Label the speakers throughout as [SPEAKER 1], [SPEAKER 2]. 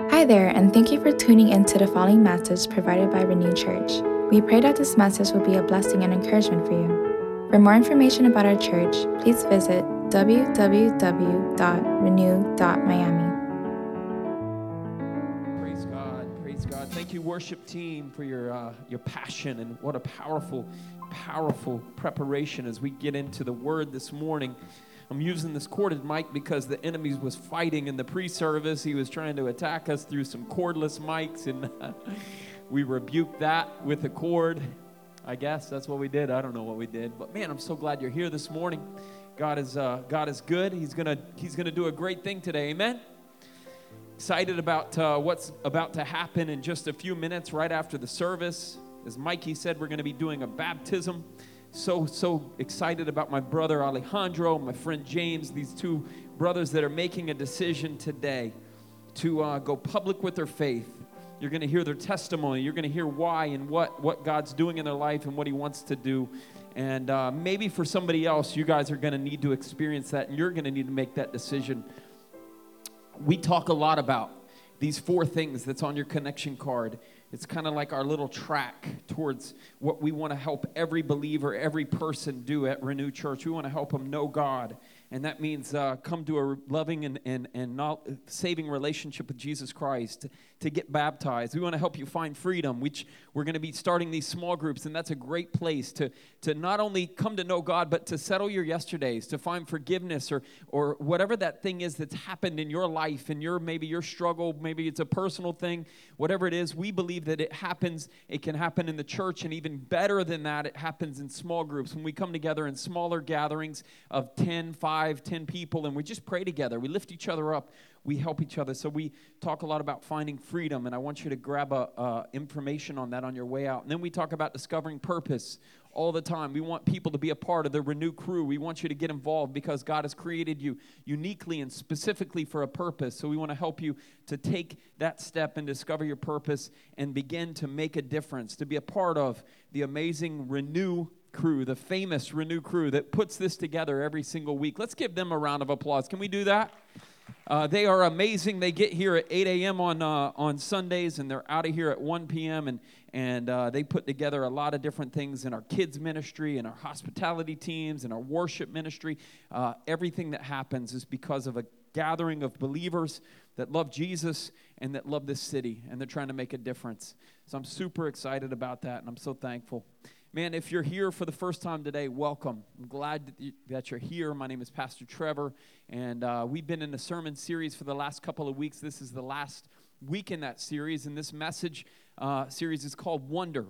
[SPEAKER 1] Hi there, and thank you for tuning in to the following message provided by Renew Church. We pray that this message will be a blessing and encouragement for you. For more information about our church, please visit www.renew.miami.
[SPEAKER 2] Praise God, praise God. Thank you, worship team, for your uh, your passion and what a powerful, powerful preparation as we get into the Word this morning. I'm using this corded mic because the enemy was fighting in the pre-service. He was trying to attack us through some cordless mics, and we rebuked that with a cord. I guess that's what we did. I don't know what we did, but man, I'm so glad you're here this morning. God is uh, God is good. He's gonna He's gonna do a great thing today. Amen. Excited about uh, what's about to happen in just a few minutes, right after the service. As Mikey said, we're going to be doing a baptism so so excited about my brother Alejandro, my friend James, these two brothers that are making a decision today to uh, go public with their faith. You're going to hear their testimony. You're going to hear why and what what God's doing in their life and what He wants to do. And uh, maybe for somebody else, you guys are going to need to experience that, and you're going to need to make that decision. We talk a lot about these four things that's on your connection card it's kind of like our little track towards what we want to help every believer, every person do at Renew Church. We want to help them know God and that means uh, come to a loving and, and, and saving relationship with Jesus Christ, to, get baptized. We want to help you find freedom, which we're going to be starting these small groups, and that's a great place to, to not only come to know God, but to settle your yesterdays, to find forgiveness or, or whatever that thing is that's happened in your life, and your maybe your struggle, maybe it's a personal thing, whatever it is, we believe that it happens, it can happen in the church, and even better than that, it happens in small groups. When we come together in smaller gatherings of 10, 5, five, ten people, and we just pray together. We lift each other up. We help each other. So we talk a lot about finding freedom, and I want you to grab a, uh, information on that on your way out. And then we talk about discovering purpose all the time. We want people to be a part of the Renew crew. We want you to get involved because God has created you uniquely and specifically for a purpose. So we want to help you to take that step and discover your purpose and begin to make a difference, to be a part of the amazing Renew crew, the famous Renew crew that puts this together every single week. Let's give them a round of applause. Can we do that? Uh, they are amazing. They get here at 8 a.m. on uh, on Sundays, and they're out of here at 1 p.m. and and uh, they put together a lot of different things in our kids ministry, and our hospitality teams, and our worship ministry. Uh, everything that happens is because of a gathering of believers that love Jesus and that love this city, and they're trying to make a difference. So I'm super excited about that, and I'm so thankful. Man, if you're here for the first time today, welcome. I'm glad that you're here. My name is Pastor Trevor, and uh, we've been in a sermon series for the last couple of weeks. This is the last week in that series, and this message uh, series is called Wonder.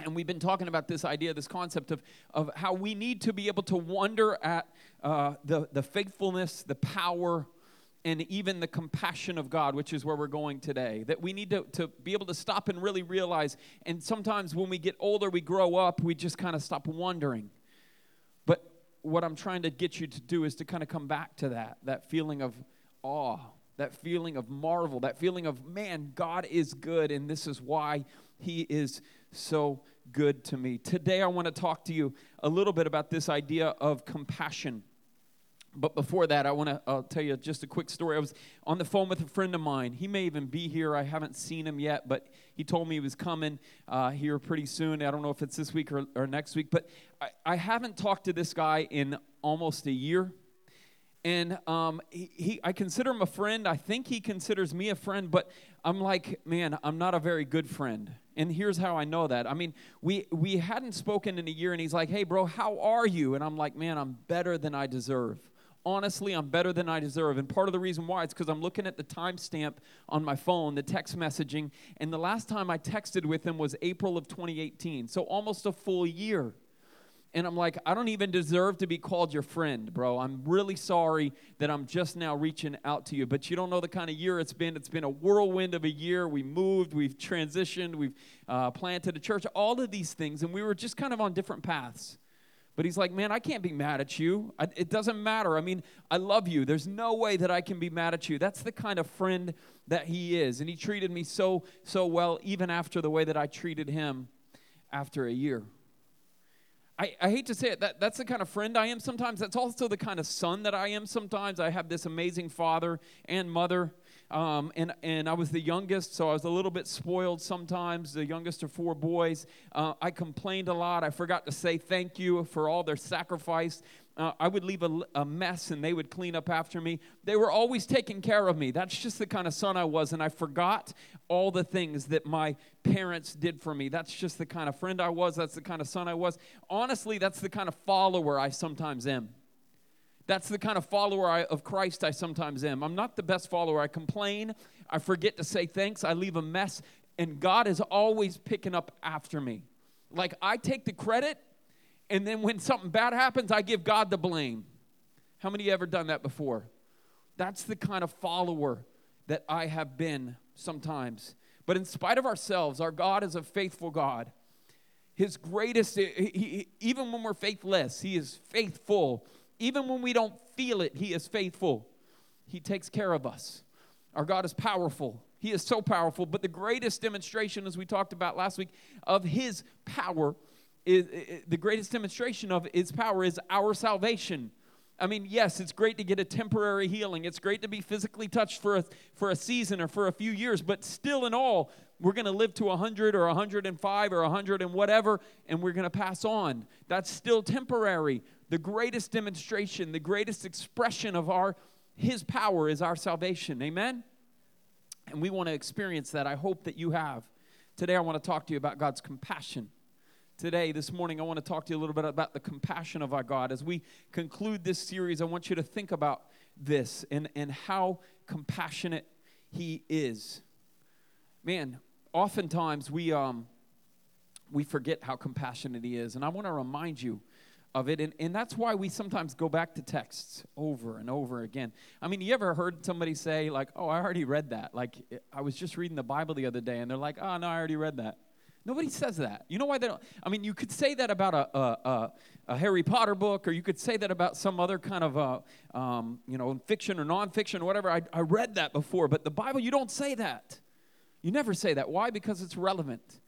[SPEAKER 2] And we've been talking about this idea, this concept of, of how we need to be able to wonder at uh, the, the faithfulness, the power, and even the compassion of God, which is where we're going today. That we need to, to be able to stop and really realize. And sometimes when we get older, we grow up, we just kind of stop wondering. But what I'm trying to get you to do is to kind of come back to that, that feeling of awe, that feeling of marvel, that feeling of, man, God is good, and this is why He is so good to me. Today, I want to talk to you a little bit about this idea of compassion. But before that, I want to uh, tell you just a quick story. I was on the phone with a friend of mine. He may even be here. I haven't seen him yet, but he told me he was coming uh, here pretty soon. I don't know if it's this week or, or next week, but I, I, haven't talked to this guy in almost a year. And um, he, he, I consider him a friend. I think he considers me a friend, but I'm like, man, I'm not a very good friend. And here's how I know that. I mean, we we hadn't spoken in a year, and he's like, "Hey, bro, how are you?" And I'm like, "Man, I'm better than I deserve." Honestly, I'm better than I deserve. And part of the reason why is because I'm looking at the timestamp on my phone, the text messaging, and the last time I texted with him was April of 2018. So almost a full year. And I'm like, I don't even deserve to be called your friend, bro. I'm really sorry that I'm just now reaching out to you. But you don't know the kind of year it's been. It's been a whirlwind of a year. We moved, we've transitioned, we've uh, planted a church, all of these things. And we were just kind of on different paths. But he's like, man, I can't be mad at you. I, it doesn't matter. I mean, I love you. There's no way that I can be mad at you. That's the kind of friend that he is. And he treated me so, so well, even after the way that I treated him after a year. I, I hate to say it, that, that's the kind of friend I am sometimes. That's also the kind of son that I am sometimes. I have this amazing father and mother. Um, and, and I was the youngest, so I was a little bit spoiled sometimes, the youngest of four boys. Uh, I complained a lot. I forgot to say thank you for all their sacrifice. Uh, I would leave a, a, mess and they would clean up after me. They were always taking care of me. That's just the kind of son I was. And I forgot all the things that my parents did for me. That's just the kind of friend I was. That's the kind of son I was. Honestly, that's the kind of follower I sometimes am. That's the kind of follower I, of Christ I sometimes am. I'm not the best follower. I complain. I forget to say thanks. I leave a mess. And God is always picking up after me. Like I take the credit, and then when something bad happens, I give God the blame. How many ever done that before? That's the kind of follower that I have been sometimes. But in spite of ourselves, our God is a faithful God. His greatest, he, he, even when we're faithless, He is faithful even when we don't feel it, He is faithful. He takes care of us. Our God is powerful. He is so powerful. But the greatest demonstration, as we talked about last week, of His power is the greatest demonstration of His power is our salvation. I mean, yes, it's great to get a temporary healing. It's great to be physically touched for a, for a season or for a few years, but still, in all, we're going to live to 100 or 105 or 100 and whatever, and we're going to pass on. That's still temporary the greatest demonstration, the greatest expression of our his power is our salvation. Amen. And we want to experience that. I hope that you have. Today I want to talk to you about God's compassion. Today, this morning, I want to talk to you a little bit about the compassion of our God. As we conclude this series, I want you to think about this and, and how compassionate He is. Man, oftentimes we, um, we forget how compassionate He is. And I want to remind you of it. And, and that's why we sometimes go back to texts over and over again. I mean, you ever heard somebody say, like, oh, I already read that? Like, I was just reading the Bible the other day, and they're like, oh, no, I already read that. Nobody says that. You know why they don't? I mean, you could say that about a, a, a, a Harry Potter book, or you could say that about some other kind of, a, um, you know, fiction or nonfiction or whatever. I, I read that before, but the Bible, you don't say that. You never say that. Why? Because it's relevant.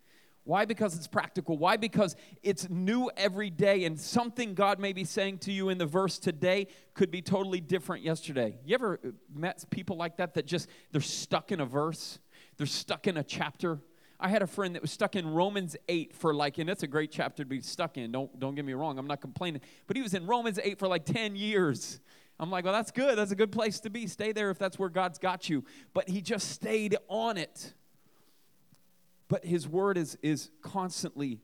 [SPEAKER 2] Why? Because it's practical. Why? Because it's new every day, and something God may be saying to you in the verse today could be totally different yesterday. You ever met people like that that just they're stuck in a verse? They're stuck in a chapter. I had a friend that was stuck in Romans 8 for like, and it's a great chapter to be stuck in. Don't don't get me wrong. I'm not complaining, but he was in Romans 8 for like 10 years. I'm like, well, that's good. That's a good place to be. Stay there if that's where God's got you. But he just stayed on it. But his word is, is constantly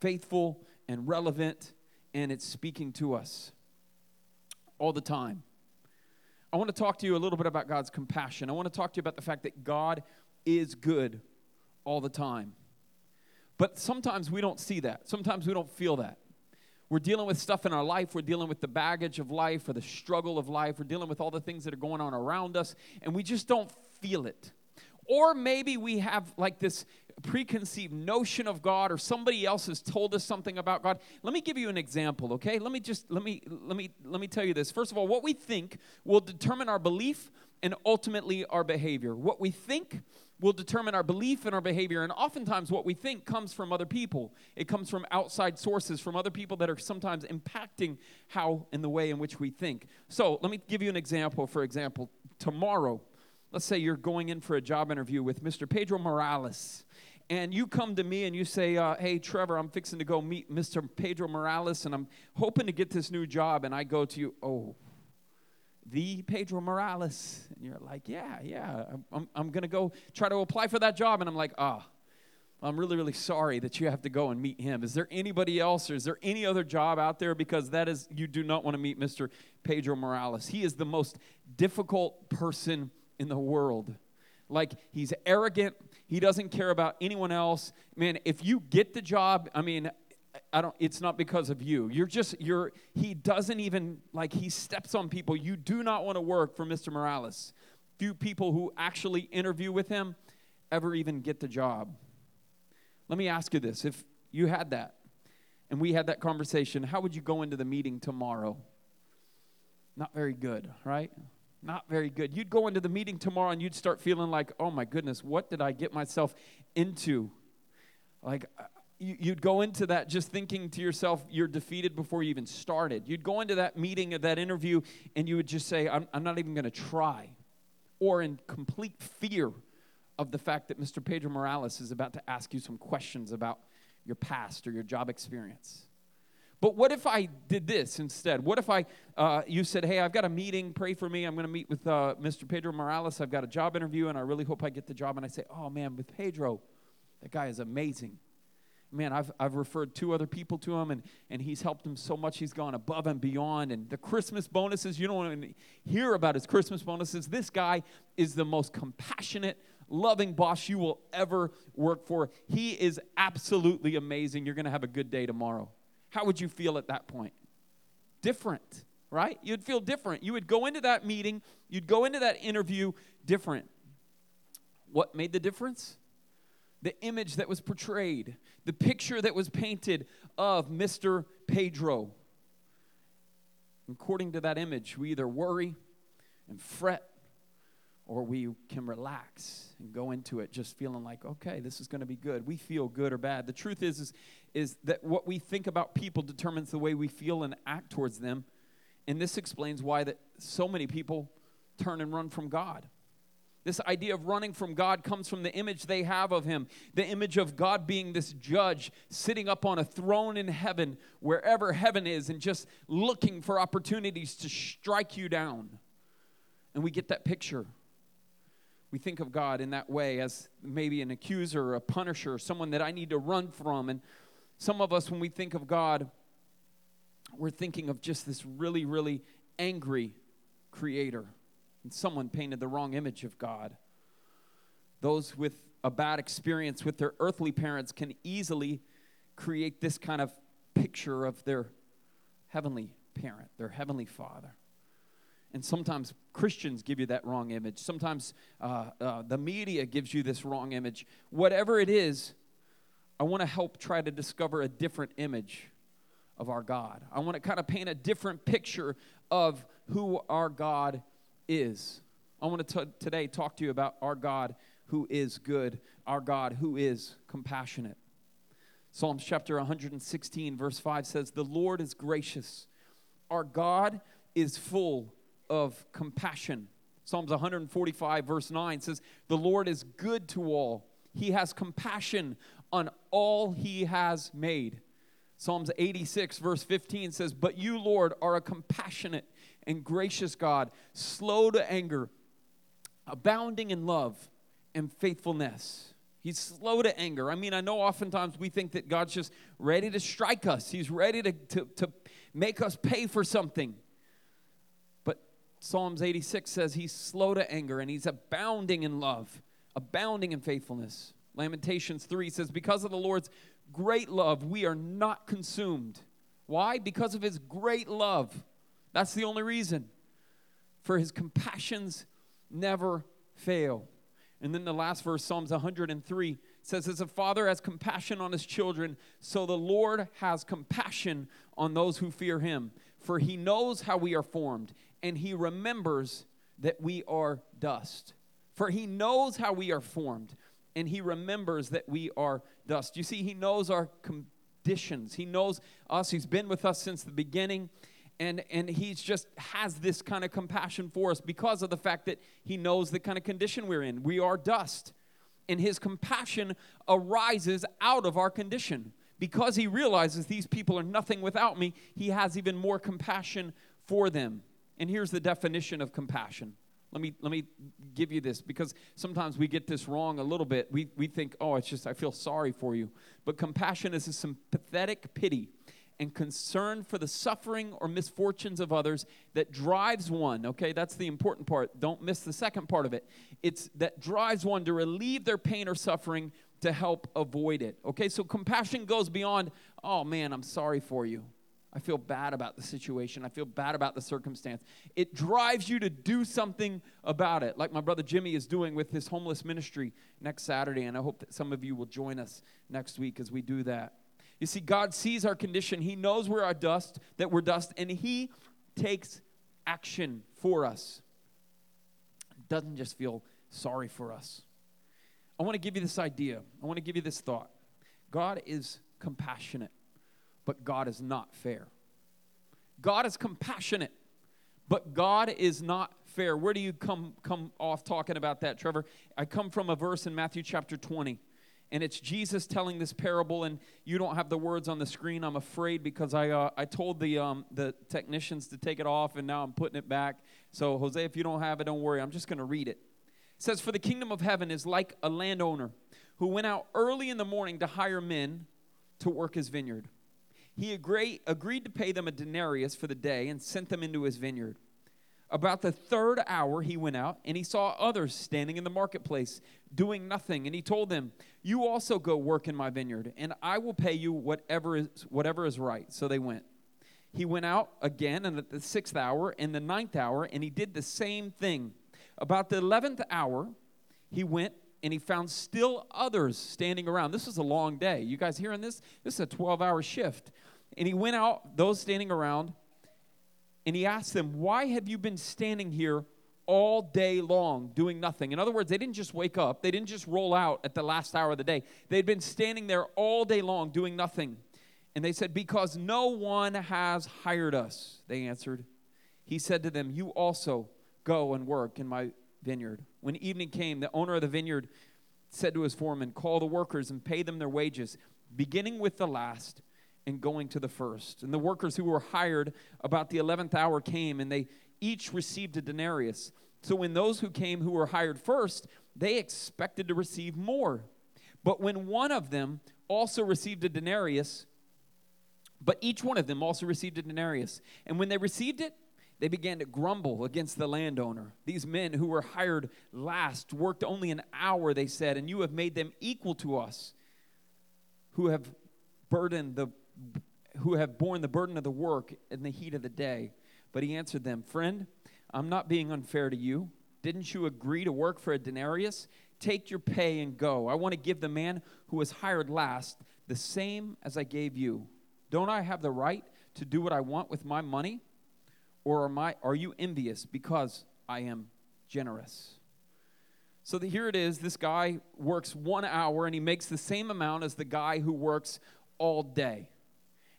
[SPEAKER 2] faithful and relevant, and it's speaking to us all the time. I want to talk to you a little bit about God's compassion. I want to talk to you about the fact that God is good all the time. But sometimes we don't see that. Sometimes we don't feel that. We're dealing with stuff in our life. We're dealing with the baggage of life or the struggle of life. We're dealing with all the things that are going on around us, and we just don't feel it. Or maybe we have like this preconceived notion of God or somebody else has told us something about God. Let me give you an example, okay? Let me just let me let me let me tell you this. First of all, what we think will determine our belief and ultimately our behavior. What we think will determine our belief and our behavior. And oftentimes, what we think comes from other people. It comes from outside sources, from other people that are sometimes impacting how and the way in which we think. So, let me give you an example. For example, tomorrow, let's say you're going in for a job interview with Mr. Pedro Morales and you come to me and you say, uh, Hey, Trevor, I'm fixing to go meet Mr. Pedro Morales and I'm hoping to get this new job. And I go to you, Oh, the Pedro Morales. And you're like, Yeah, yeah, I'm, I'm going to go try to apply for that job. And I'm like, Ah, oh, I'm really, really sorry that you have to go and meet him. Is there anybody else or is there any other job out there? Because that is, you do not want to meet Mr. Pedro Morales. He is the most difficult person in the world. Like, he's arrogant, he doesn't care about anyone else. Man, if you get the job, I mean, I don't it's not because of you. You're just you're he doesn't even like he steps on people. You do not want to work for Mr. Morales. Few people who actually interview with him ever even get the job. Let me ask you this. If you had that and we had that conversation, how would you go into the meeting tomorrow? Not very good, right? Not very good. You'd go into the meeting tomorrow and you'd start feeling like, oh my goodness, what did I get myself into? Like, uh, you'd go into that just thinking to yourself, you're defeated before you even started. You'd go into that meeting, that interview, and you would just say, I'm, I'm not even going to try. or in complete fear of the fact that Mr. Pedro Morales is about to ask you some questions about your past or your job experience. But what if I did this instead? What if I, uh, you said, hey, I've got a meeting, pray for me. I'm going to meet with uh, Mr. Pedro Morales. I've got a job interview, and I really hope I get the job. And I say, oh man, with Pedro, that guy is amazing. Man, I've, I've referred two other people to him, and, and he's helped him so much. He's gone above and beyond. And the Christmas bonuses, you don't want to hear about his Christmas bonuses. This guy is the most compassionate, loving boss you will ever work for. He is absolutely amazing. You're going to have a good day tomorrow. How would you feel at that point? Different, right? You'd feel different. You would go into that meeting, you'd go into that interview different. What made the difference? The image that was portrayed, the picture that was painted of Mr. Pedro. According to that image, we either worry and fret or we can relax and go into it just feeling like okay this is going to be good we feel good or bad the truth is, is is that what we think about people determines the way we feel and act towards them and this explains why that so many people turn and run from god this idea of running from God comes from the image they have of Him, the image of God being this judge sitting up on a throne in heaven, wherever heaven is, and just looking for opportunities to strike you down. And we get that picture we think of God in that way as maybe an accuser a punisher, someone that I need to run from. And some of us, when we think of God, we're thinking of just this really, really angry creator. And someone painted the wrong image of God. Those with a bad experience with their earthly parents can easily create this kind of picture of their heavenly parent, their heavenly father. And sometimes Christians give you that wrong image. Sometimes uh, uh, the media gives you this wrong image. Whatever it is, I want to help try to discover a different image of our God. I want to kind of paint a different picture of who our God is. I want to t- today talk to you about our God who is good, our God who is compassionate. Psalms chapter 116, verse 5 says, The Lord is gracious, our God is full of compassion. Psalms 145, verse 9 says, The Lord is good to all. He has compassion on all he has made. Psalms 86, verse 15 says, But you, Lord, are a compassionate and gracious God, slow to anger, abounding in love and faithfulness. He's slow to anger. I mean, I know oftentimes we think that God's just ready to strike us, He's ready to, to, to make us pay for something. But Psalms 86 says he's slow to anger and he's abounding in love, abounding in faithfulness. Lamentations 3 says, Because of the Lord's great love, we are not consumed. Why? Because of his great love. That's the only reason. For his compassions never fail. And then the last verse, Psalms 103, says, As a father has compassion on his children, so the Lord has compassion on those who fear him. For he knows how we are formed and he remembers that we are dust. For he knows how we are formed, and he remembers that we are dust. You see, he knows our conditions. He knows us. He's been with us since the beginning. And, and he just has this kind of compassion for us because of the fact that he knows the kind of condition we're in. We are dust. And his compassion arises out of our condition. Because he realizes these people are nothing without me, he has even more compassion for them. And here's the definition of compassion. Let me, let me give you this because sometimes we get this wrong a little bit. We, we think, oh, it's just, I feel sorry for you. But compassion is a sympathetic pity and concern for the suffering or misfortunes of others that drives one, okay, that's the important part. Don't miss the second part of it. It's that drives one to relieve their pain or suffering to help avoid it, okay? So compassion goes beyond, oh man, I'm sorry for you. I feel bad about the situation. I feel bad about the circumstance. It drives you to do something about it, like my brother Jimmy is doing with his homeless ministry next Saturday. And I hope that some of you will join us next week as we do that. You see, God sees our condition, He knows we're our dust, that we're dust, and He takes action for us. Doesn't just feel sorry for us. I want to give you this idea. I want to give you this thought. God is compassionate but God is not fair. God is compassionate, but God is not fair. Where do you come come off talking about that, Trevor? I come from a verse in Matthew chapter 20. And it's Jesus telling this parable, and you don't have the words on the screen. I'm afraid because I, uh, I told the, um, the technicians to take it off, and now I'm putting it back. So, Jose, if you don't have it, don't worry. I'm just going to read it. It says, For the kingdom of heaven is like a landowner who went out early in the morning to hire men to work his vineyard. He agree, agreed to pay them a denarius for the day and sent them into his vineyard. About the third hour, he went out and he saw others standing in the marketplace doing nothing. And he told them, You also go work in my vineyard, and I will pay you whatever is, whatever is right. So they went. He went out again and at the sixth hour and the ninth hour, and he did the same thing. About the eleventh hour, he went and he found still others standing around. This was a long day. You guys hearing this? This is a 12 hour shift. And he went out, those standing around, and he asked them, Why have you been standing here all day long doing nothing? In other words, they didn't just wake up, they didn't just roll out at the last hour of the day. They'd been standing there all day long doing nothing. And they said, Because no one has hired us, they answered. He said to them, You also go and work in my vineyard. When evening came, the owner of the vineyard said to his foreman, Call the workers and pay them their wages, beginning with the last and going to the first. And the workers who were hired about the 11th hour came, and they each received a denarius. So when those who came who were hired first, they expected to receive more. But when one of them also received a denarius, but each one of them also received a denarius. And when they received it, they began to grumble against the landowner. These men who were hired last worked only an hour, they said, and you have made them equal to us who have burdened the who have borne the burden of the work in the heat of the day. But he answered them, Friend, I'm not being unfair to you. Didn't you agree to work for a denarius? Take your pay and go. I want to give the man who was hired last the same as I gave you. Don't I have the right to do what I want with my money? Or am I, are you envious because I am generous? So the, here it is this guy works one hour and he makes the same amount as the guy who works all day.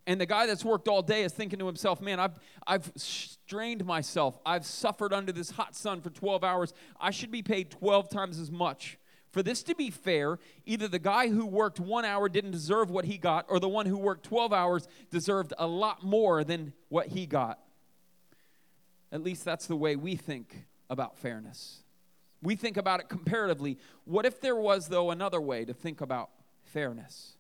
[SPEAKER 2] And the guy that's worked all day is thinking to himself, man, I've, I've strained myself. I've suffered under this hot sun for 12 hours. I should be paid 12 times as much. For this to be fair, either the guy who worked one hour didn't deserve what he got, or the one who worked 12 hours deserved a lot more than what he got. At least that's the way we think about fairness. We think about it comparatively. What if there was, though, another way to think about fairness?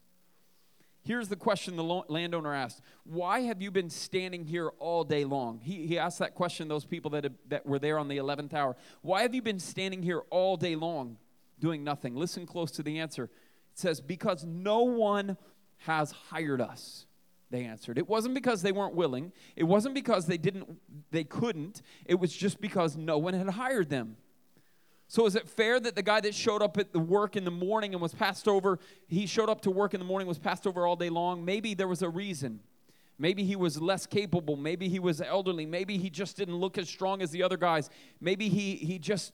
[SPEAKER 2] Here's the question the landowner asked Why have you been standing here all day long? He, he asked that question, those people that, that were there on the 11th hour. Why have you been standing here all day long doing nothing? Listen close to the answer. It says, Because no one has hired us they answered. It wasn't because they weren't willing. It wasn't because they didn't they couldn't. It was just because no one had hired them. So is it fair that the guy that showed up at the work in the morning and was passed over, he showed up to work in the morning was passed over all day long? Maybe there was a reason. Maybe he was less capable. Maybe he was elderly. Maybe he just didn't look as strong as the other guys. Maybe he, he just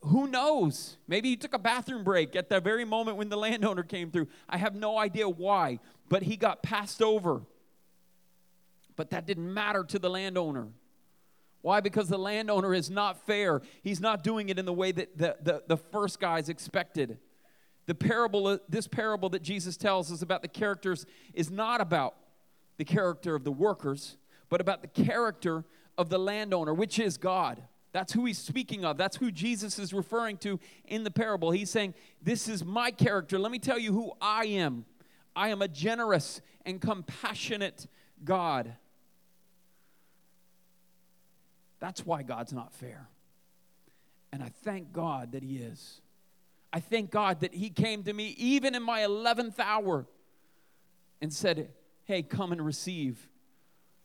[SPEAKER 2] who knows? Maybe he took a bathroom break at the very moment when the landowner came through. I have no idea why, but he got passed over. But that didn't matter to the landowner. Why? Because the landowner is not fair. He's not doing it in the way that the, the, the first guys expected. The parable, this parable that Jesus tells us about the characters is not about the character of the workers, but about the character of the landowner, which is God. That's who he's speaking of. That's who Jesus is referring to in the parable. He's saying, This is my character. Let me tell you who I am. I am a generous and compassionate God. That's why God's not fair. And I thank God that He is. I thank God that He came to me even in my 11th hour and said, Hey, come and receive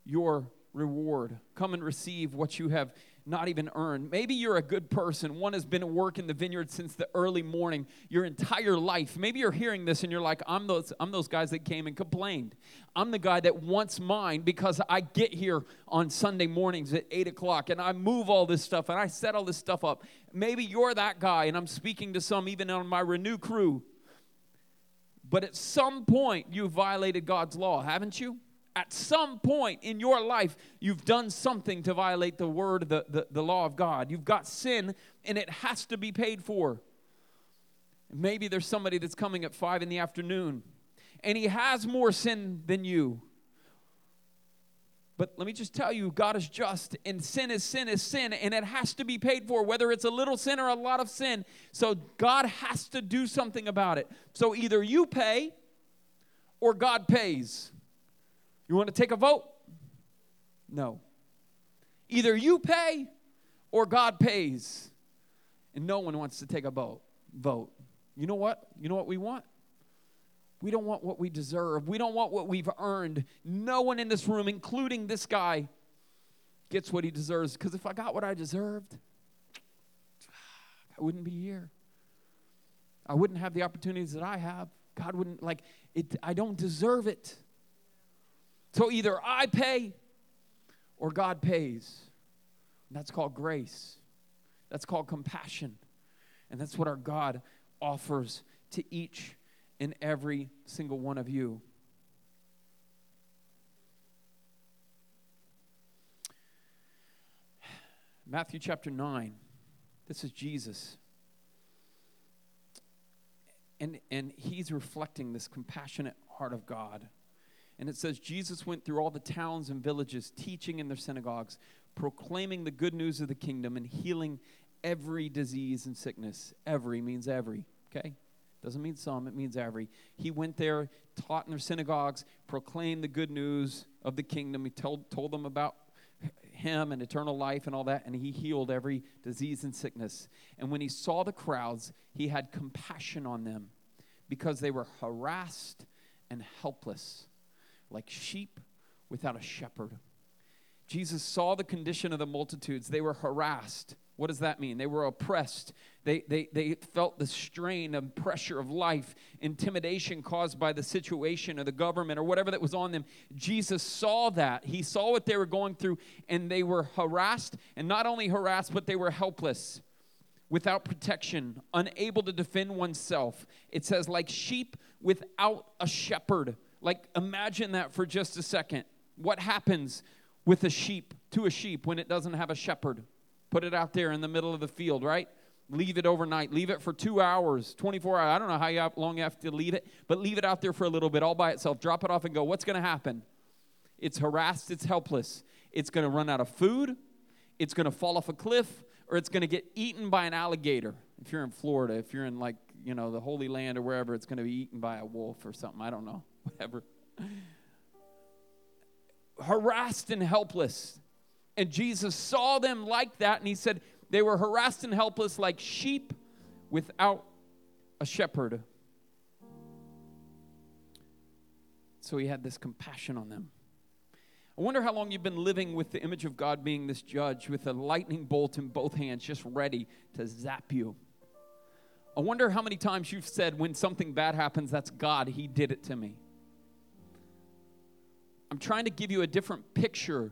[SPEAKER 2] your reward. Come and receive what you have not even earned. Maybe you're a good person. One has been at work in the vineyard since the early morning, your entire life. Maybe you're hearing this and you're like, I'm those, I'm those guys that came and complained. I'm the guy that wants mine because I get here on Sunday mornings at 8 o'clock and I move all this stuff and I set all this stuff up. Maybe you're that guy, and I'm speaking to some even on my Renew crew. But at some point, you violated God's law, haven't you? At some point in your life, you've done something to violate the word, the, the, the law of God. You've got sin, and it has to be paid for. Maybe there's somebody that's coming at five in the afternoon, and he has more sin than you. But let me just tell you, God is just, and sin is sin is sin, and it has to be paid for, whether it's a little sin or a lot of sin. So God has to do something about it. So either you pay or God pays. You want to take a vote? No. Either you pay or God pays. And no one wants to take a vote. Vote. You know what? You know what we want? We don't want what we deserve. We don't want what we've earned. No one in this room, including this guy, gets what he deserves. Because if I got what I deserved, I wouldn't be here. I wouldn't have the opportunities that I have. God wouldn't, like, it, I don't deserve it. So either I pay or God pays. And that's called grace. That's called compassion. And that's what our God offers to each and every single one of you. Matthew chapter 9. This is Jesus. And, and he's reflecting this compassionate heart of God. And it says, Jesus went through all the towns and villages, teaching in their synagogues, proclaiming the good news of the kingdom, and healing every disease and sickness. Every means every, okay? Doesn't mean some, it means every. He went there, taught in their synagogues, proclaimed the good news of the kingdom. He told, told them about him and eternal life and all that, and he healed every disease and sickness. And when he saw the crowds, he had compassion on them because they were harassed and helpless, like sheep without a shepherd. Jesus saw the condition of the multitudes. They were harassed what does that mean? They were oppressed. They, they, they felt the strain and pressure of life, intimidation caused by the situation or the government or whatever that was on them. Jesus saw that. He saw what they were going through, and they were harassed. And not only harassed, but they were helpless, without protection, unable to defend oneself. It says, like sheep without a shepherd. Like, imagine that for just a second. What happens with a sheep, to a sheep, when it doesn't have a shepherd? Put it out there in the middle of the field, right? Leave it overnight. Leave it for two hours, 24 hours. I don't know how long you have to leave it, but leave it out there for a little bit all by itself. Drop it off and go. What's going to happen? It's harassed, it's helpless. It's going to run out of food, it's going to fall off a cliff, or it's going to get eaten by an alligator. If you're in Florida, if you're in like, you know, the Holy Land or wherever, it's going to be eaten by a wolf or something. I don't know. Whatever. Harassed and helpless. And Jesus saw them like that, and he said, They were harassed and helpless like sheep without a shepherd. So he had this compassion on them. I wonder how long you've been living with the image of God being this judge with a lightning bolt in both hands, just ready to zap you. I wonder how many times you've said, when something bad happens, that's God, He did it to me. I'm trying to give you a different picture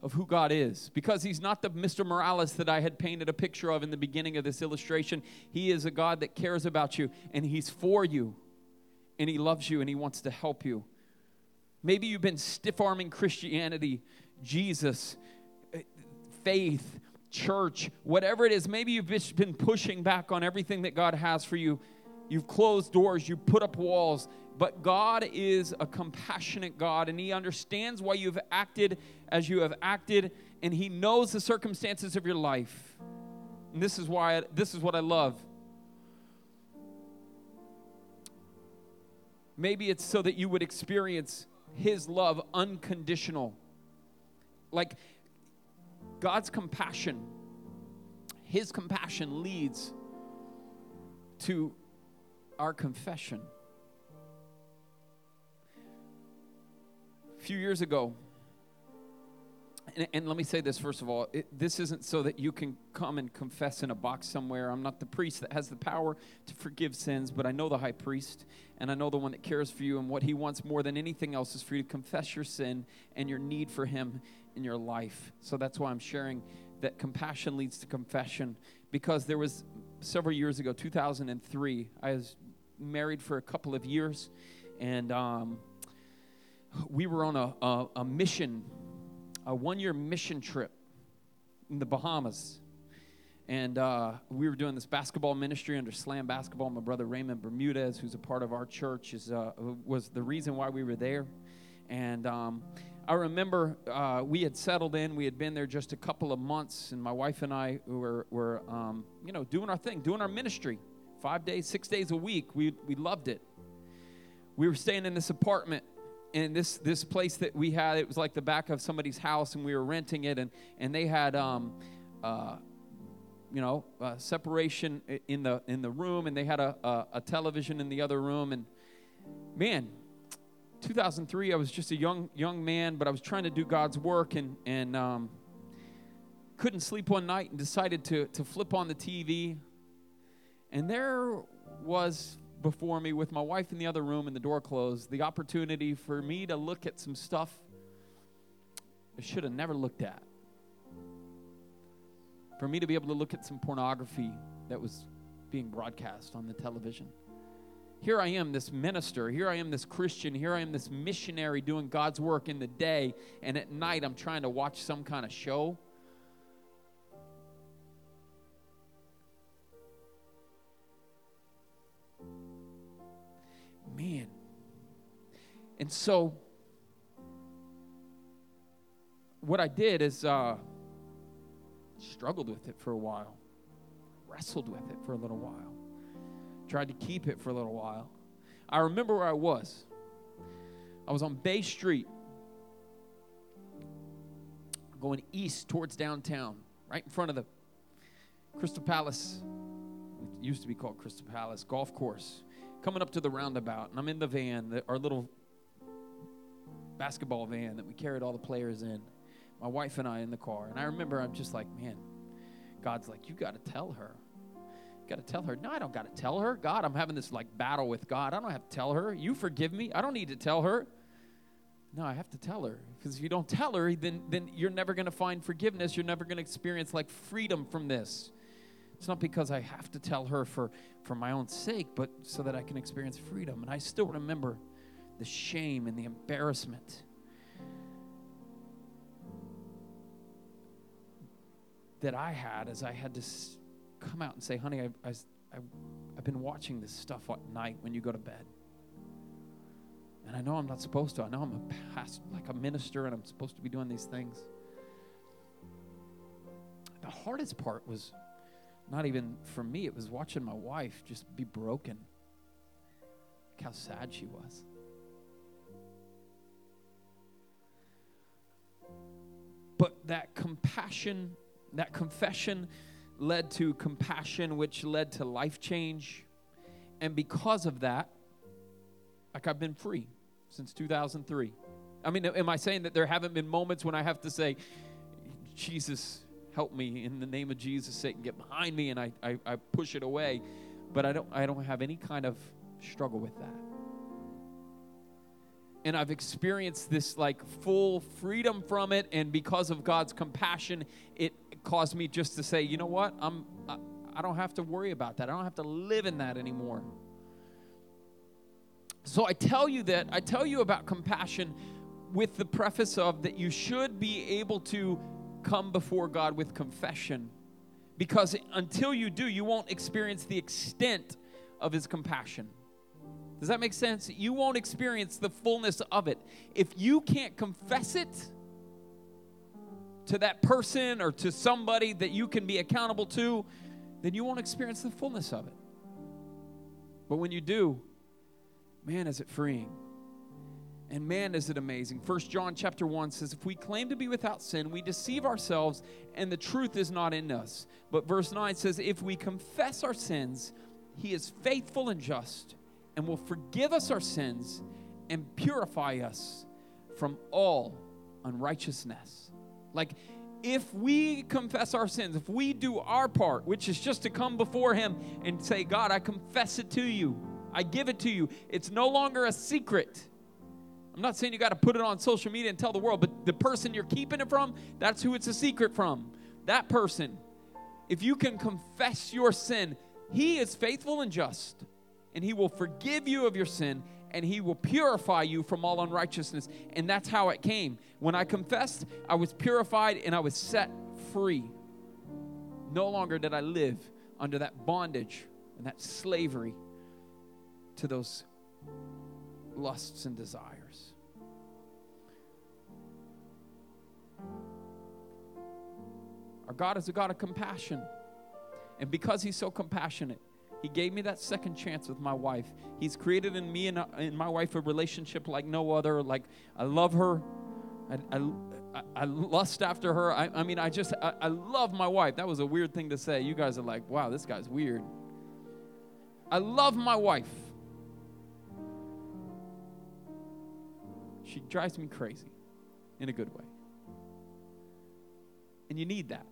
[SPEAKER 2] of who God is because He's not the Mr. Morales that I had painted a picture of in the beginning of this illustration. He is a God that cares about you and He's for you and He loves you and He wants to help you. Maybe you've been stiff arming Christianity, Jesus, eh, faith, church, whatever it is. Maybe you've been pushing back on everything that God has for you. You've closed doors, you put up walls, but God is a compassionate God, and He understands why you've acted as you have acted, and He knows the circumstances of your life. And this is why, this is what I love. Maybe it's so that you would experience His love unconditional. Like God's compassion, His compassion leads to our confession. Few years ago, and, and, let me say this first of all it, this isn't so that you can come and confess in a box somewhere. I'm not the priest that has the power to forgive sins, but I know the high priest, and I know the one that cares for you. And what he wants more than anything else is for you to confess your sin and your need for him in your life. So that's why I'm sharing that compassion leads to confession. Because there was several years ago, 2003, I was married for a couple of years, and um, we were on a, a, a mission, a one year mission trip in the Bahamas. And uh, we were doing this basketball ministry under Slam Basketball. My brother Raymond Bermudez, who's a part of our church, is, uh, was the reason why we were there. And um, I remember uh, we had settled in. We had been there just a couple of months, and my wife and I were, were um, you know, doing our thing, doing our ministry, five days, six days a week. We, we loved it. We were staying in this apartment in this this place that we had it was like the back of somebody's house and we were renting it and and they had um uh you know uh, separation in the in the room and they had a, a, a television in the other room and man 2003 i was just a young young man but i was trying to do god's work and and um, couldn't sleep one night and decided to to flip on the tv and there was before me with my wife in the other room and the door closed, the opportunity for me to look at some stuff I should have never looked at. For me to be able to look at some pornography that was being broadcast on the television. Here I am, this minister. Here I am, this Christian. Here I am, this missionary doing God's work in the day. And at night, I'm trying to watch some kind of show And so, what I did is uh, struggled with it for a while, wrestled with it for a little while, tried to keep it for a little while. I remember where I was. I was on Bay Street, going east towards downtown, right in front of the Crystal Palace. It used to be called Crystal Palace Golf Course coming up to the roundabout, and I'm in the van, the, our little basketball van that we carried all the players in. My wife and I in the car. And I remember I'm just like, man, God's like, you got to tell her. You got to tell her. No, I don't got to tell her. God, I'm having this like battle with God. I don't have to tell her. You forgive me. I don't need to tell her. No, I have to tell her. Because if you don't tell her, then, then you're never going to find forgiveness. You're never going to experience like freedom from this. It's not because I have to tell her for, for my own sake, but so that I can experience freedom. And I still remember the shame and the embarrassment. That I had as I had to come out and say, honey, I, I, I, I've been watching this stuff at night when you go to bed. And I know I'm not supposed to. I know I'm a pastor, like a minister, and I'm supposed to be doing these things. The hardest part was not even for me, it was watching my wife just be broken. Look how sad she was. But that compassion, that confession led to compassion, which led to life change. And because of that, like I've been free since 2003. I mean, am I saying that there haven't been moments when I have to say, Jesus, help me in the name of Jesus, Satan, get behind me, and I, I, I push it away. But I don't, I don't have any kind of struggle with that. And I've experienced this like full freedom from it, and because of God's compassion, it caused me just to say, you know what? I'm, I, I don't have to worry about that. I don't have to live in that anymore. So I tell you that, I tell you about compassion with the preface of that you should be able to come before God with confession because until you do, you won't experience the extent of His compassion. Does that make sense? You won't experience the fullness of it. If you can't confess it to that person or to somebody that you can be accountable to, then you won't experience the fullness of it. But when you do, man, is it freeing. And man, is it amazing. First John chapter 1 says, If we claim to be without sin, we deceive ourselves, and the truth is not in us. But verse 9 says, If we confess our sins, he is faithful and just, and will forgive us our sins and purify us from all unrighteousness. Like, if we confess our sins, if we do our part, which is just to come before Him and say, God, I confess it to you, I give it to you, it's no longer a secret I'm not saying you got to put it on social media and tell the world, but the person you're keeping it from, that's who it's a secret from. That person. If you can confess your sin, he is faithful and just, and he will forgive you of your sin and he will purify you from all unrighteousness. And that's how it came. When I confessed, I was purified and I was set free. No longer did I live under that bondage and that slavery to those lusts and desires. Our God is a God of compassion. And because He's so compassionate, He gave me that second chance with my wife. He's created in me and uh, in my wife a relationship like no other. Like, I love her. I, I, I lust after her. I, I mean, I just, I, I love my wife. That was a weird thing to say. You guys are like, wow, this guy's weird. I love my wife. She drives me crazy in a good way. And you need that.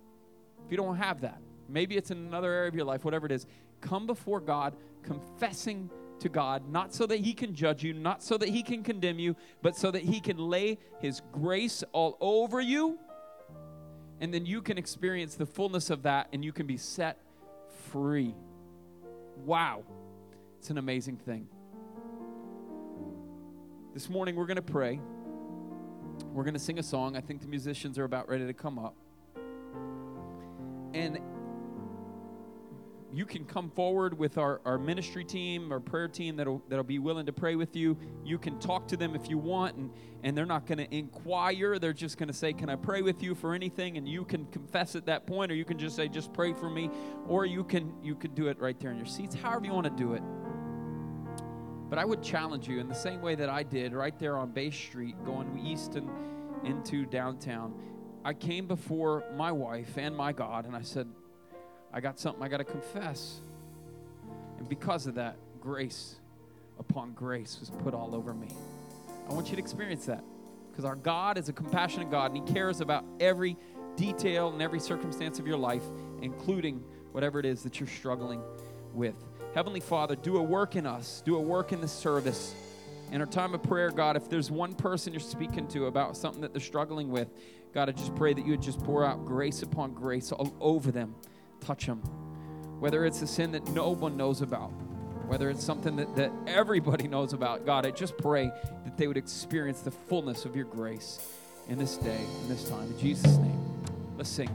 [SPEAKER 2] If you don't have that, maybe it's in another area of your life, whatever it is, come before God confessing to God, not so that He can judge you, not so that He can condemn you, but so that He can lay His grace all over you. And then you can experience the fullness of that and you can be set free. Wow. It's an amazing thing. This morning we're going to pray. We're going to sing a song. I think the musicians are about ready to come up. And you can come forward with our, our ministry team our prayer team that'll, that'll be willing to pray with you. You can talk to them if you want and, and they're not going to inquire. They're just going to say can i pray with you for anything? And you can confess at that point or you can just say just pray for me or you can you can do it right there in your seats however you want to do it. But i would challenge you in the same way that i did right there on bay street going east and into downtown. I came before my wife and my god and i said I got something I got to confess. And because of that, grace upon grace was put all over me. I want you to experience that because our God is a compassionate God and He cares about every detail and every circumstance of your life, including whatever it is that you're struggling with. Heavenly Father, do a work in us, do a work in this service. In our time of prayer, God, if there's one person you're speaking to about something that they're struggling with, God, I just pray that you would just pour out grace upon grace all over them touch them. Whether it's a sin that no one knows about, whether it's something that, that everybody knows about, God, I just pray that they would experience the fullness of your grace in this day, in this time. In Jesus' name, let's sing.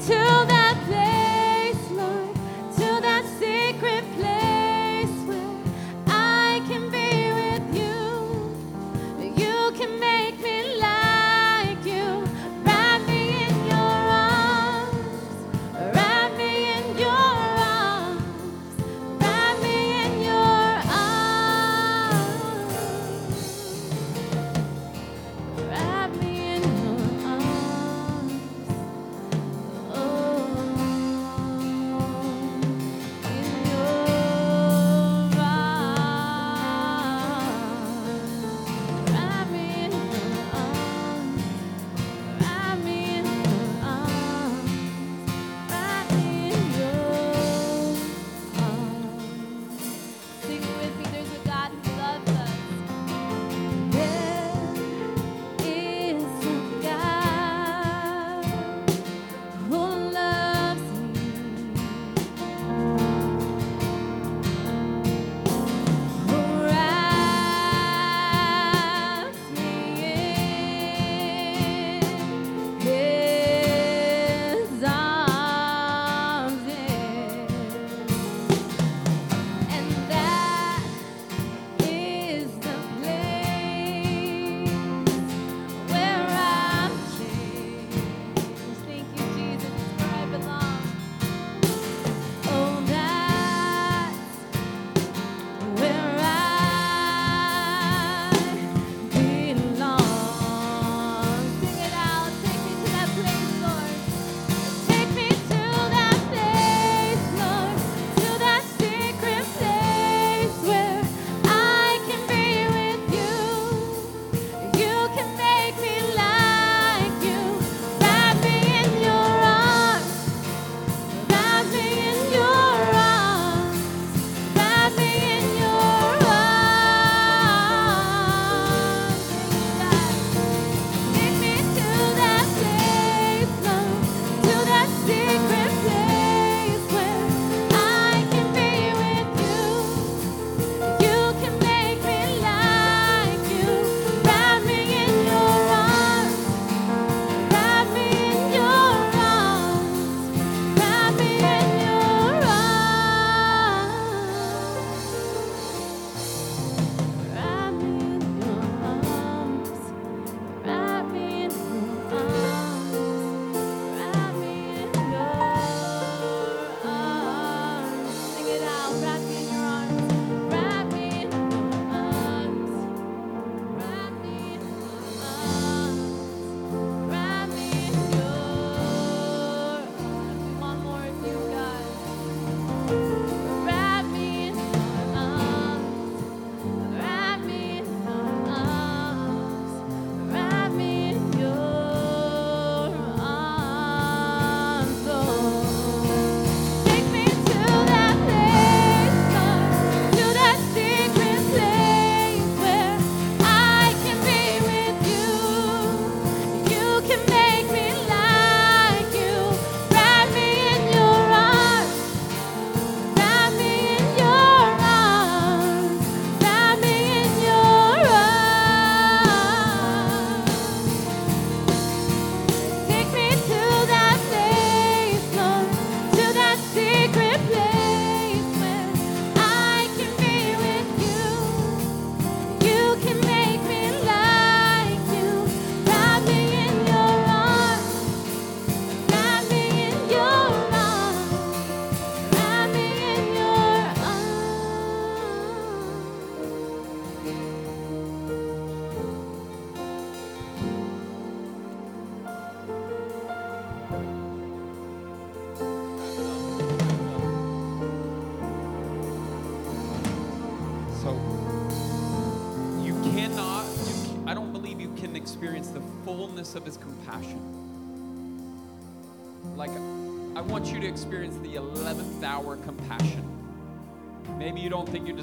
[SPEAKER 2] to the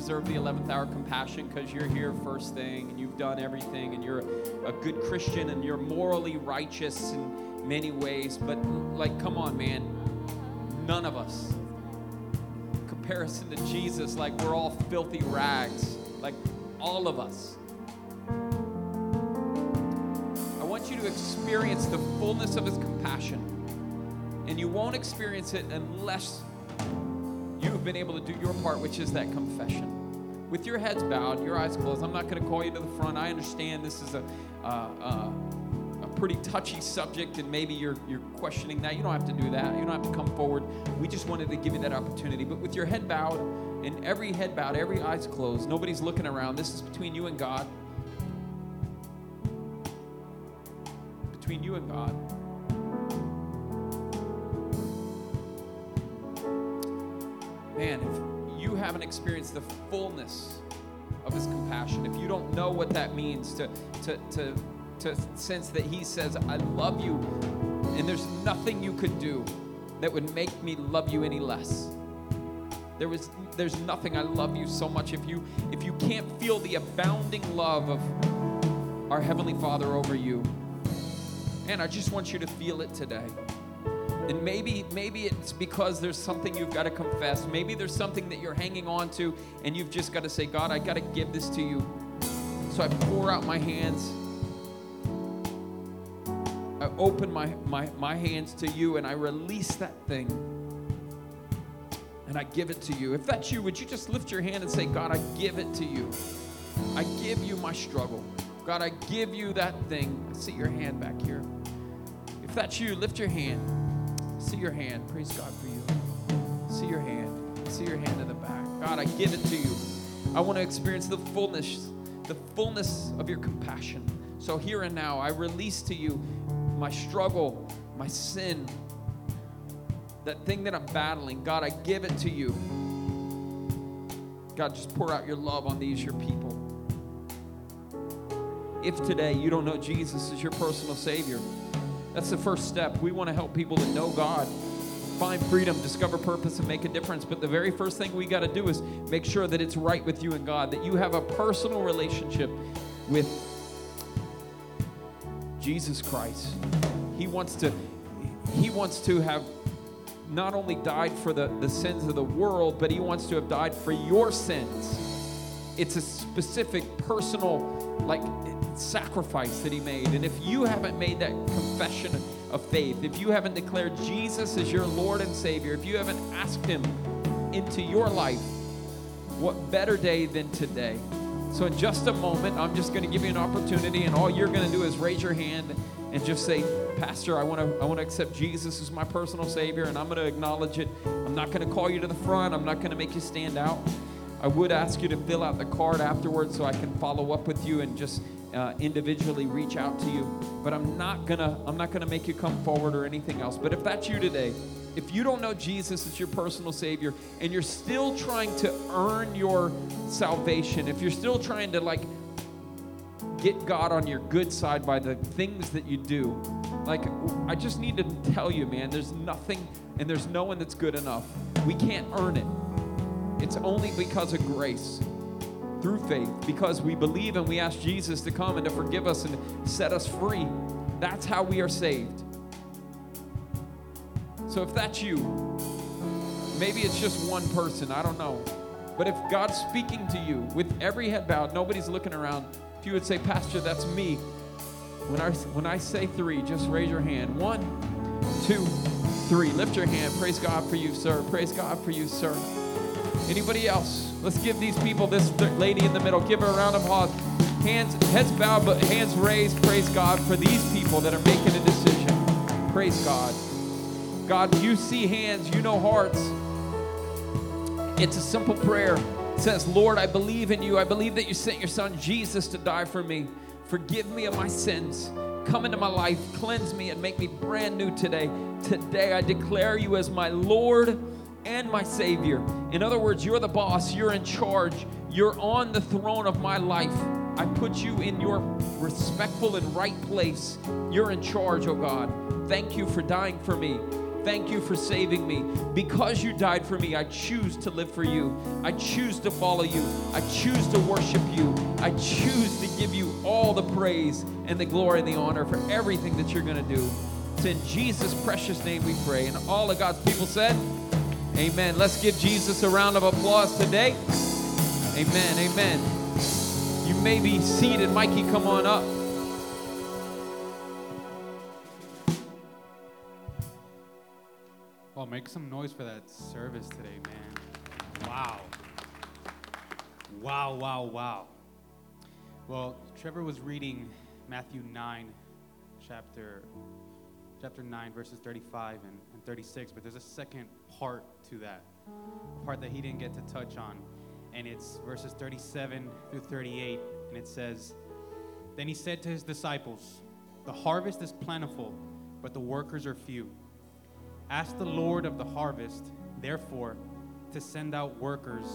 [SPEAKER 2] deserve the 11th hour compassion because you're here first thing and you've done everything and you're a good Christian and you're morally righteous in many ways. But, like, come on, man. None of us. In comparison to Jesus, like, we're all filthy rags. Like, all of us. I want you to experience the fullness of his compassion. And you won't experience it unless you have been able to do your part, which is that confession. With your heads bowed, your eyes closed, I'm not going to call you to the front. I understand this is a, uh, uh, a pretty touchy subject, and maybe you're, you're questioning that. You don't have to do that. You don't have to come forward. We just wanted to give you that opportunity. But with your head bowed, and every head bowed, every eyes closed, nobody's looking around. This is between you and God. Between you and God. Man, if you haven't experienced the fullness of his compassion, if you don't know what that means to, to, to, to sense that he says, I love you, and there's nothing you could do that would make me love you any less. There was there's nothing I love you so much if you if you can't feel the abounding love of our heavenly Father over you. And I just want you to feel it today. And maybe, maybe it's because there's something you've got to confess. Maybe there's something that you're hanging on to, and you've just got to say, God, I got to give this to you. So I pour out my hands. I open my, my, my hands to you, and I release that thing. And I give it to you. If that's you, would you just lift your hand and say, God, I give it to you. I give you my struggle. God, I give you that thing. I see your hand back here. If that's you, lift your hand. See your hand. Praise God for you. See your hand. See your hand in the back. God, I give it to you. I want to experience the fullness, the fullness of your compassion. So here and now, I release to you my struggle, my sin, that thing that I'm battling. God, I give it to you. God, just pour out your love on these, your people. If today you don't know Jesus as your personal Savior, that's the first step. We want to help people to know God, find freedom, discover purpose, and make a difference. But the very first thing we got to do is make sure that it's right with you and God, that you have a personal relationship with Jesus Christ. He wants to he wants to have not only died for the, the sins of the world, but he wants to have died for your sins. It's a specific personal like sacrifice that he made. And if you haven't made that confession of faith, if you haven't declared Jesus as your Lord and Savior, if you haven't asked him into your life, what better day than today? So, in just a moment, I'm just going to give you an opportunity, and all you're going to do is raise your hand and just say, Pastor, I want to I want to accept Jesus as my personal Savior, and I'm going to acknowledge it. I'm not going to call you to the front. I'm not going to make you stand out. I would ask you to fill out the card afterwards so I can follow up with you and just uh, individually reach out to you. But I'm not gonna I'm not gonna make you come forward or anything else. But if that's you today, if you don't know Jesus as your personal Savior and you're still trying to earn your salvation, if you're still trying to like get God on your good side by the things that you do, like I just need to tell you, man, there's nothing and there's no one that's good enough. We can't earn it. It's only because of grace through faith because we believe and we ask Jesus to come and to forgive us and set us free. That's how we are saved. So if that's you, maybe it's just one person, I don't know. But if God's speaking to you with every head bowed, nobody's looking around, if you would say, Pastor, that's me. When I, when I say three, just raise your hand. One, two, three. Lift your hand. Praise God for you, sir. Praise God for you, sir. Anybody else? Let's give these people, this lady in the middle, give her a round of applause. Hands, heads bowed, but hands raised. Praise God for these people that are making a decision. Praise God. God, you see hands, you know hearts. It's a simple prayer. It says, Lord, I believe in you. I believe that you sent your son Jesus to die for me. Forgive me of my sins. Come into my life, cleanse me, and make me brand new today. Today I declare you as my Lord and my Savior. In other words, you're the boss, you're in charge, you're on the throne of my life. I put you in your respectful and right place. You're in charge, oh God. Thank you for dying for me. Thank you for saving me. Because you died for me, I choose to live for you. I choose to follow you. I choose to worship you. I choose to give you all the praise and the glory and the honor for everything that you're going to do. It's in Jesus' precious name we pray. And all of God's people said, Amen. Let's give Jesus a round of applause today. Amen. Amen. You may be seated. Mikey, come on up.
[SPEAKER 3] Well, make some noise for that service today, man. Wow. Wow, wow, wow. Well, Trevor was reading Matthew 9, chapter chapter 9, verses 35 and, and 36, but there's a second part to that, a part that he didn't get to touch on. And it's verses 37 through 38, and it says, Then he said to his disciples, The harvest is plentiful, but the workers are few. Ask the Lord of the harvest, therefore, to send out workers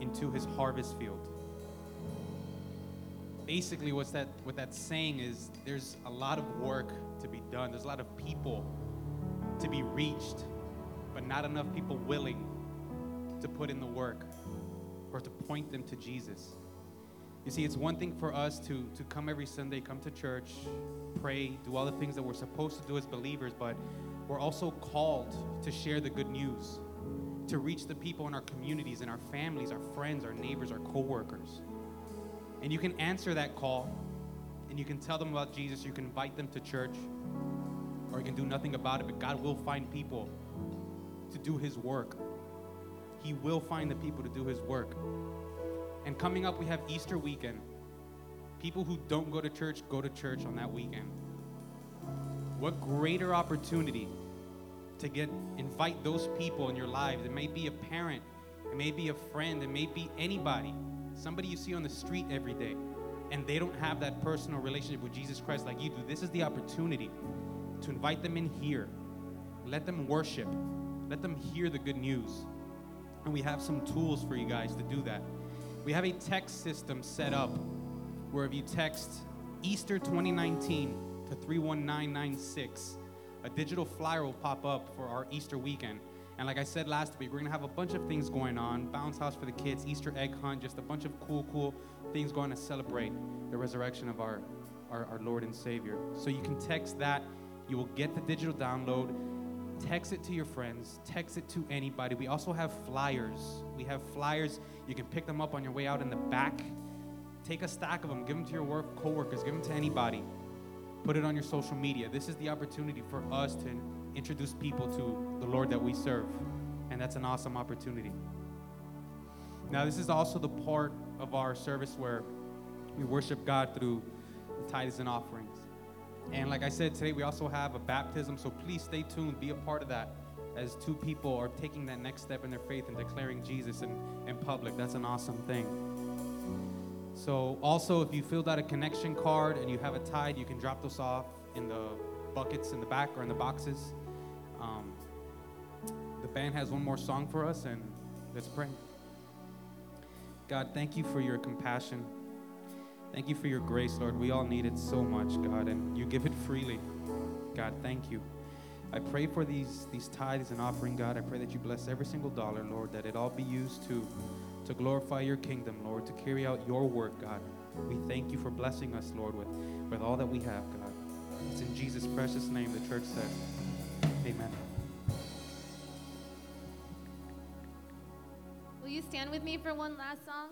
[SPEAKER 3] into his harvest field. Basically, what's that, what that's saying is there's a lot of work to be done, there's a lot of people to be reached, but not enough people willing to put in the work or to point them to Jesus. You see, it's one thing for us to, to come every Sunday, come to church, pray, do all the things that we're supposed to do as believers, but we're also called to share the good news, to reach the people in our communities, in our families, our friends, our neighbors, our coworkers. And you can answer that call and you can tell them about Jesus, you can invite them to church, or you can do nothing about it, but God will find people to do His work. He will find the people to do His work. And coming up, we have Easter weekend. People who don't go to church go to church on that weekend. What greater opportunity to get invite those people in your lives. It may be a parent, it may be a friend, it may be anybody, somebody you see on the street every day, and they don't have that personal relationship with Jesus Christ like you do. This is the opportunity to invite them in here. Let them worship. Let them hear the good news. And we have some tools for you guys to do that. We have a text system set up where if you text Easter 2019 to 31996. A digital flyer will pop up for our Easter weekend. And like I said last week, we're gonna have a bunch of things going on bounce house for the kids, Easter egg hunt, just a bunch of cool, cool things going to celebrate the resurrection of our, our, our Lord and Savior. So you can text that, you will get the digital download. Text it to your friends, text it to anybody. We also have flyers. We have flyers. You can pick them up on your way out in the back. Take a stack of them, give them to your work coworkers, give them to anybody. Put it on your social media. This is the opportunity for us to introduce people to the Lord that we serve. And that's an awesome opportunity. Now, this is also the part of our service where we worship God through the tithes and offerings. And like I said, today we also have a baptism, so please stay tuned, be a part of that as two people are taking that next step in their faith and declaring Jesus in, in public. That's an awesome thing. So also, if you filled out a connection card and you have a tithe, you can drop those off in the buckets in the back or in the boxes. Um, the band has one more song for us, and let's pray. God, thank you for your compassion. Thank you for your grace, Lord. We all need it so much, God, and you give it freely. God, thank you. I pray for these, these tithes and offering, God. I pray that you bless every single dollar, Lord, that it all be used to to glorify your kingdom, Lord, to carry out your work, God. We thank you for blessing us, Lord, with, with all that we have, God. It's in Jesus' precious name the church said, Amen.
[SPEAKER 4] Will you stand with me for one last song?